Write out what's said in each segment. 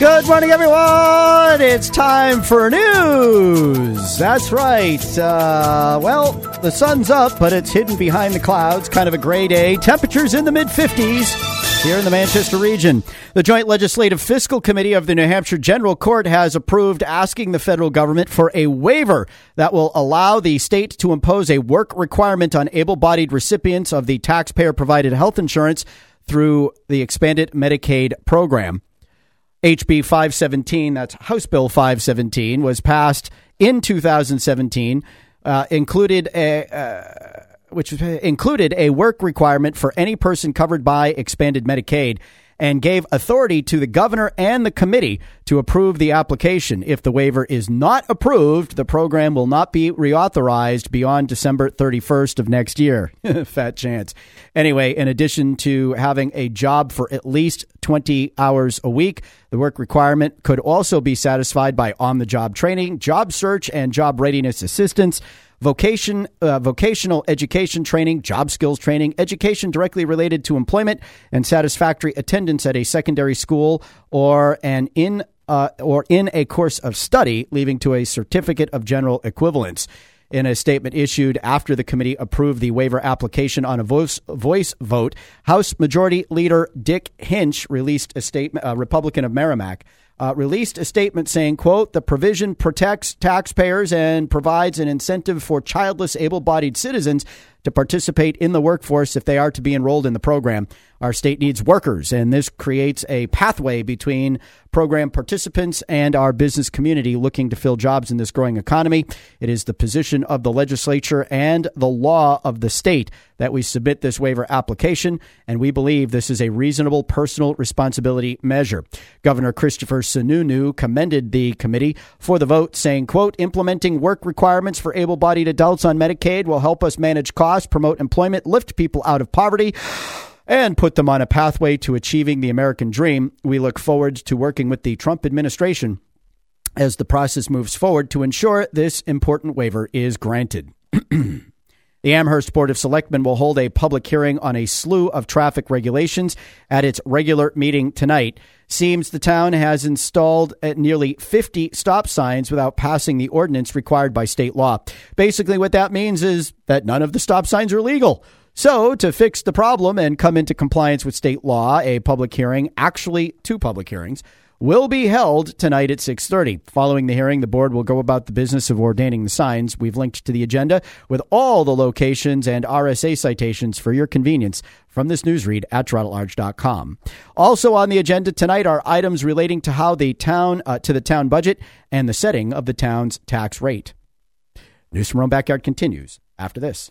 Good morning, everyone. It's time for news. That's right. Uh, well, the sun's up, but it's hidden behind the clouds. Kind of a gray day. Temperatures in the mid 50s here in the Manchester region. The Joint Legislative Fiscal Committee of the New Hampshire General Court has approved asking the federal government for a waiver that will allow the state to impose a work requirement on able bodied recipients of the taxpayer provided health insurance through the expanded Medicaid program. HB 517, that's House Bill 517, was passed in 2017, uh, included a. Uh, which included a work requirement for any person covered by expanded Medicaid and gave authority to the governor and the committee to approve the application. If the waiver is not approved, the program will not be reauthorized beyond December 31st of next year. Fat chance. Anyway, in addition to having a job for at least 20 hours a week, the work requirement could also be satisfied by on the job training, job search, and job readiness assistance vocation, uh, vocational education training, job skills training, education directly related to employment, and satisfactory attendance at a secondary school or an in uh, or in a course of study, leading to a certificate of general equivalence. In a statement issued after the committee approved the waiver application on a voice, voice vote, House Majority Leader Dick Hinch released a statement, uh, Republican of Merrimack, uh, released a statement saying, quote, the provision protects taxpayers and provides an incentive for childless able-bodied citizens to participate in the workforce if they are to be enrolled in the program. Our state needs workers, and this creates a pathway between program participants and our business community looking to fill jobs in this growing economy. It is the position of the legislature and the law of the state that we submit this waiver application, and we believe this is a reasonable personal responsibility measure. Governor Christopher Sununu commended the committee for the vote, saying, quote, implementing work requirements for able-bodied adults on Medicaid will help us manage costs, promote employment, lift people out of poverty and put them on a pathway to achieving the American dream. We look forward to working with the Trump administration as the process moves forward to ensure this important waiver is granted. The Amherst Board of Selectmen will hold a public hearing on a slew of traffic regulations at its regular meeting tonight. Seems the town has installed uh, nearly 50 stop signs without passing the ordinance required by state law. Basically, what that means is that none of the stop signs are legal. So, to fix the problem and come into compliance with state law, a public hearing, actually two public hearings, will be held tonight at 6:30. Following the hearing, the board will go about the business of ordaining the signs. We've linked to the agenda with all the locations and RSA citations for your convenience from this news read at girardatlarge.com. Also on the agenda tonight are items relating to how the town uh, to the town budget and the setting of the town's tax rate. News from Rome Backyard continues after this.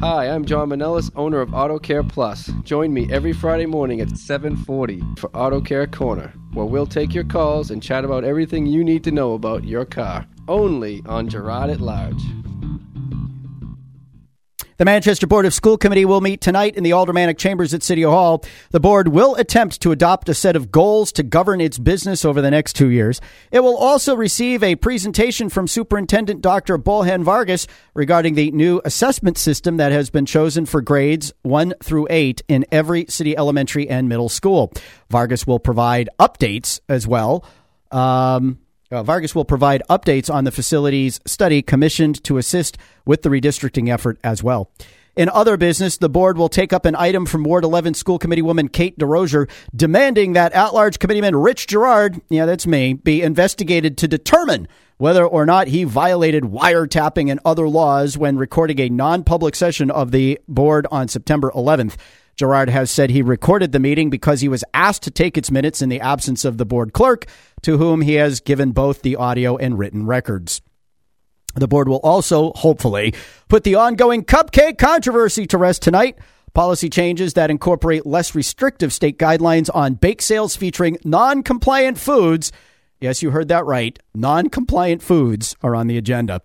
Hi, I'm John Manellis, owner of Auto Care Plus. Join me every Friday morning at 7:40 for Auto Care Corner, where we'll take your calls and chat about everything you need to know about your car. Only on Girard at Large. The Manchester Board of School Committee will meet tonight in the Aldermanic Chambers at City Hall. The board will attempt to adopt a set of goals to govern its business over the next two years. It will also receive a presentation from Superintendent Dr. Bolgen Vargas regarding the new assessment system that has been chosen for grades 1 through 8 in every city elementary and middle school. Vargas will provide updates as well. Um, uh, Vargas will provide updates on the facility's study commissioned to assist with the redistricting effort as well. In other business, the board will take up an item from Ward 11 School Committee woman Kate DeRosier demanding that at large committeeman Rich Girard, yeah, that's me, be investigated to determine whether or not he violated wiretapping and other laws when recording a non public session of the board on September 11th. Girard has said he recorded the meeting because he was asked to take its minutes in the absence of the board clerk, to whom he has given both the audio and written records. The board will also, hopefully, put the ongoing cupcake controversy to rest tonight. Policy changes that incorporate less restrictive state guidelines on bake sales featuring non compliant foods. Yes, you heard that right. Non compliant foods are on the agenda.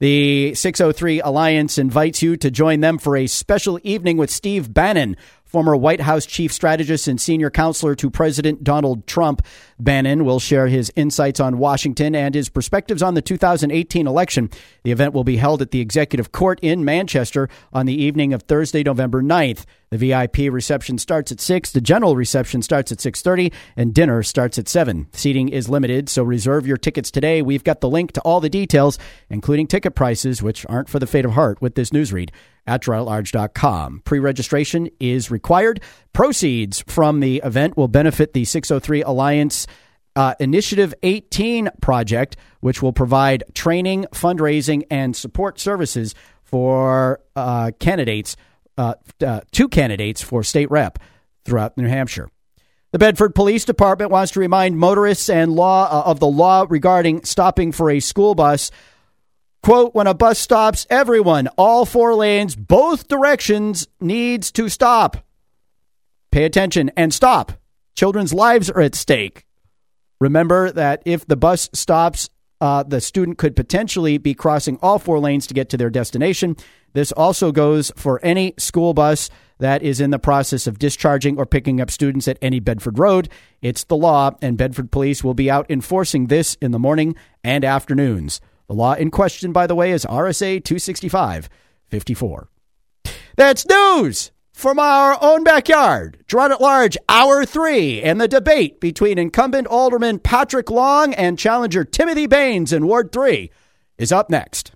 The 603 Alliance invites you to join them for a special evening with Steve Bannon, former White House chief strategist and senior counselor to President Donald Trump. Bannon will share his insights on Washington and his perspectives on the 2018 election. The event will be held at the Executive Court in Manchester on the evening of Thursday, November 9th. The VIP reception starts at 6, the general reception starts at 6:30, and dinner starts at 7. Seating is limited, so reserve your tickets today. We've got the link to all the details, including ticket prices, which aren't for the faint of heart with this news read at girardatlarge.com. Pre-registration is required. Proceeds from the event will benefit the 603 Alliance uh, Initiative 18 project, which will provide training, fundraising, and support services for uh, candidates uh, uh, two candidates for state rep throughout New Hampshire. The Bedford Police Department wants to remind motorists and law uh, of the law regarding stopping for a school bus. Quote, when a bus stops, everyone, all four lanes, both directions, needs to stop. Pay attention and stop. Children's lives are at stake. Remember that if the bus stops, uh, the student could potentially be crossing all four lanes to get to their destination. This also goes for any school bus that is in the process of discharging or picking up students at any Bedford road. It's the law, and Bedford police will be out enforcing this in the morning and afternoons. The law in question, by the way, is RSA 265 54. That's news from our own backyard. Girard at large, hour three, and the debate between incumbent Alderman Patrick Long and challenger Timothy Baines in Ward 3 is up next.